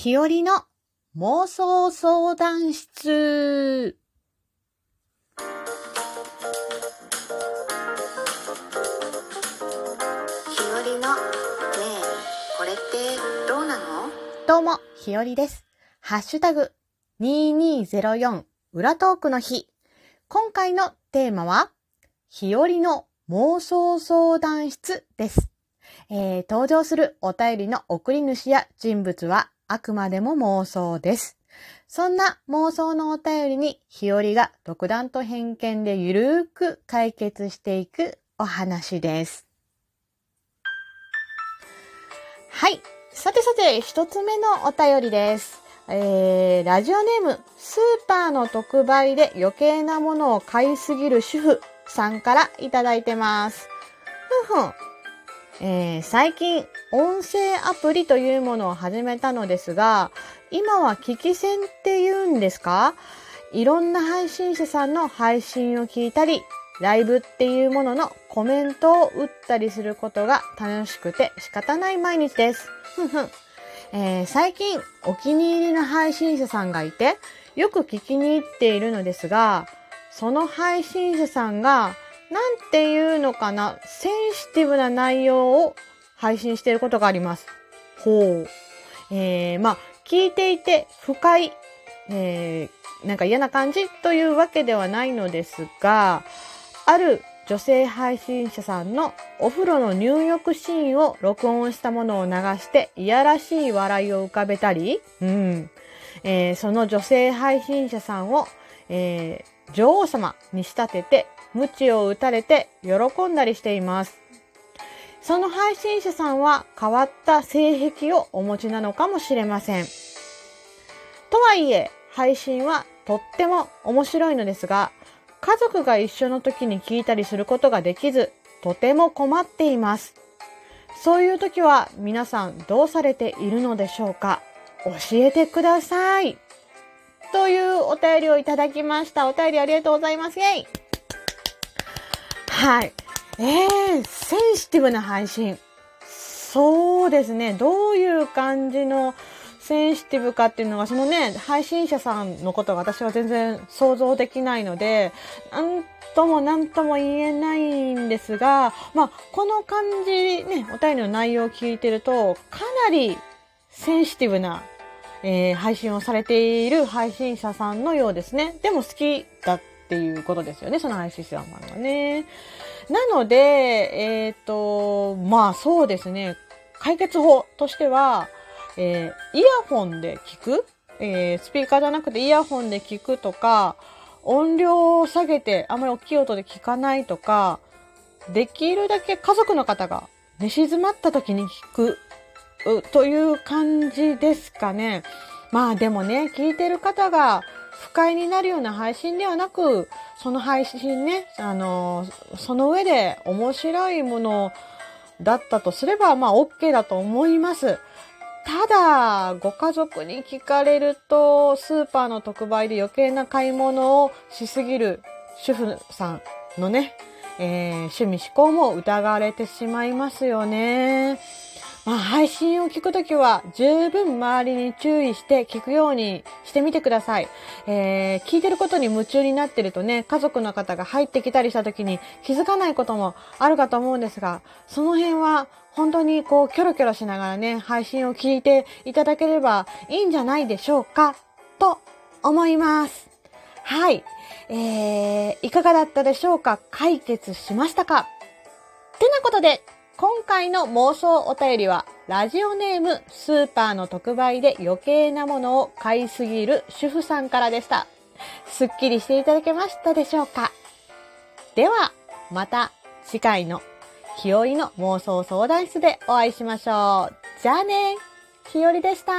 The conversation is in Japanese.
日和の妄想相談室。日和のねえこれってどうなの？どうも、日和です。ハッシュタグ2204裏トークの日。今回のテーマは、日和の妄想相談室です。えー登場するお便りの送り主や人物はあくまでも妄想です。そんな妄想のお便りに日和が独断と偏見でゆるーく解決していくお話です。はい。さてさて、一つ目のお便りです。えー、ラジオネーム、スーパーの特売で余計なものを買いすぎる主婦さんからいただいてます。ふんふん。えー最近、音声アプリというものを始めたのですが、今は聞き戦って言うんですか？いろんな配信者さんの配信を聞いたり、ライブっていうもののコメントを打ったりすることが楽しくて仕方ない毎日です。ふんふん。え最近お気に入りの配信者さんがいて、よく聞きに行っているのですが、その配信者さんが、なんていうのかな、センシティブな内容を配信していることがあります。ほう。えー、まあ、聞いていて不快、えー、なんか嫌な感じというわけではないのですが、ある女性配信者さんのお風呂の入浴シーンを録音したものを流して、いやらしい笑いを浮かべたり、うん。えーその女性配信者さんを、えー女王様に仕立てて、鞭を打たれて喜んだりしています。その配信者さんは変わった性癖をお持ちなのかもしれません。とはいえ、配信はとっても面白いのですが、家族が一緒の時に聞いたりすることができず、とても困っています。そういう時は皆さんどうされているのでしょうか？教えてください。とお便りをいただきました。お便りありがとうございます。イェイはい。えー、センシティブな配信。そうですね。どういう感じのセンシティブかっていうのが、そのね、配信者さんのことが私は全然想像できないので、なんともなんとも言えないんですが、まあ、この感じね、お便りの内容を聞いてると、かなりセンシティブな、えー配信をされている配信者さんのようですね。でも好きだっていうことですよね、その配信者さんはね。なので、えっ、と、まあそうですね、解決法としては、えーイヤホンで聞く、えースピーカーじゃなくてイヤホンで聞くとか、音量を下げてあまり大きい音で聞かないとか、できるだけ家族の方が寝静まった時に聞くという感じですかね。まあでもね、聞いてる方が不快になるような配信ではなく、その配信ね、あの、その上で面白いものだったとすれば、まあ OK だと思います。ただ、ご家族に聞かれると、スーパーの特売で余計な買い物をしすぎる主婦さんのね、えー趣味思考も疑われてしまいますよね。まあ、配信を聞くときは十分周りに注意して聞くようにしてみてください。えー聞いてることに夢中になってるとね、家族の方が入ってきたりしたときに気づかないこともあるかと思うんですが、その辺は本当にこうキョロキョロしながらね、配信を聞いていただければいいんじゃないでしょうか、と思います。はい。えー、いかがだったでしょうか？解決しましたか？てなことで、今回の妄想お便りは、ラジオネームスーパーの特売で余計なものを買いすぎる主婦さんからでした。すっきりしていただけましたでしょうか？では、また次回の日和の妄想相談室でお会いしましょう。じゃあね、日和でした。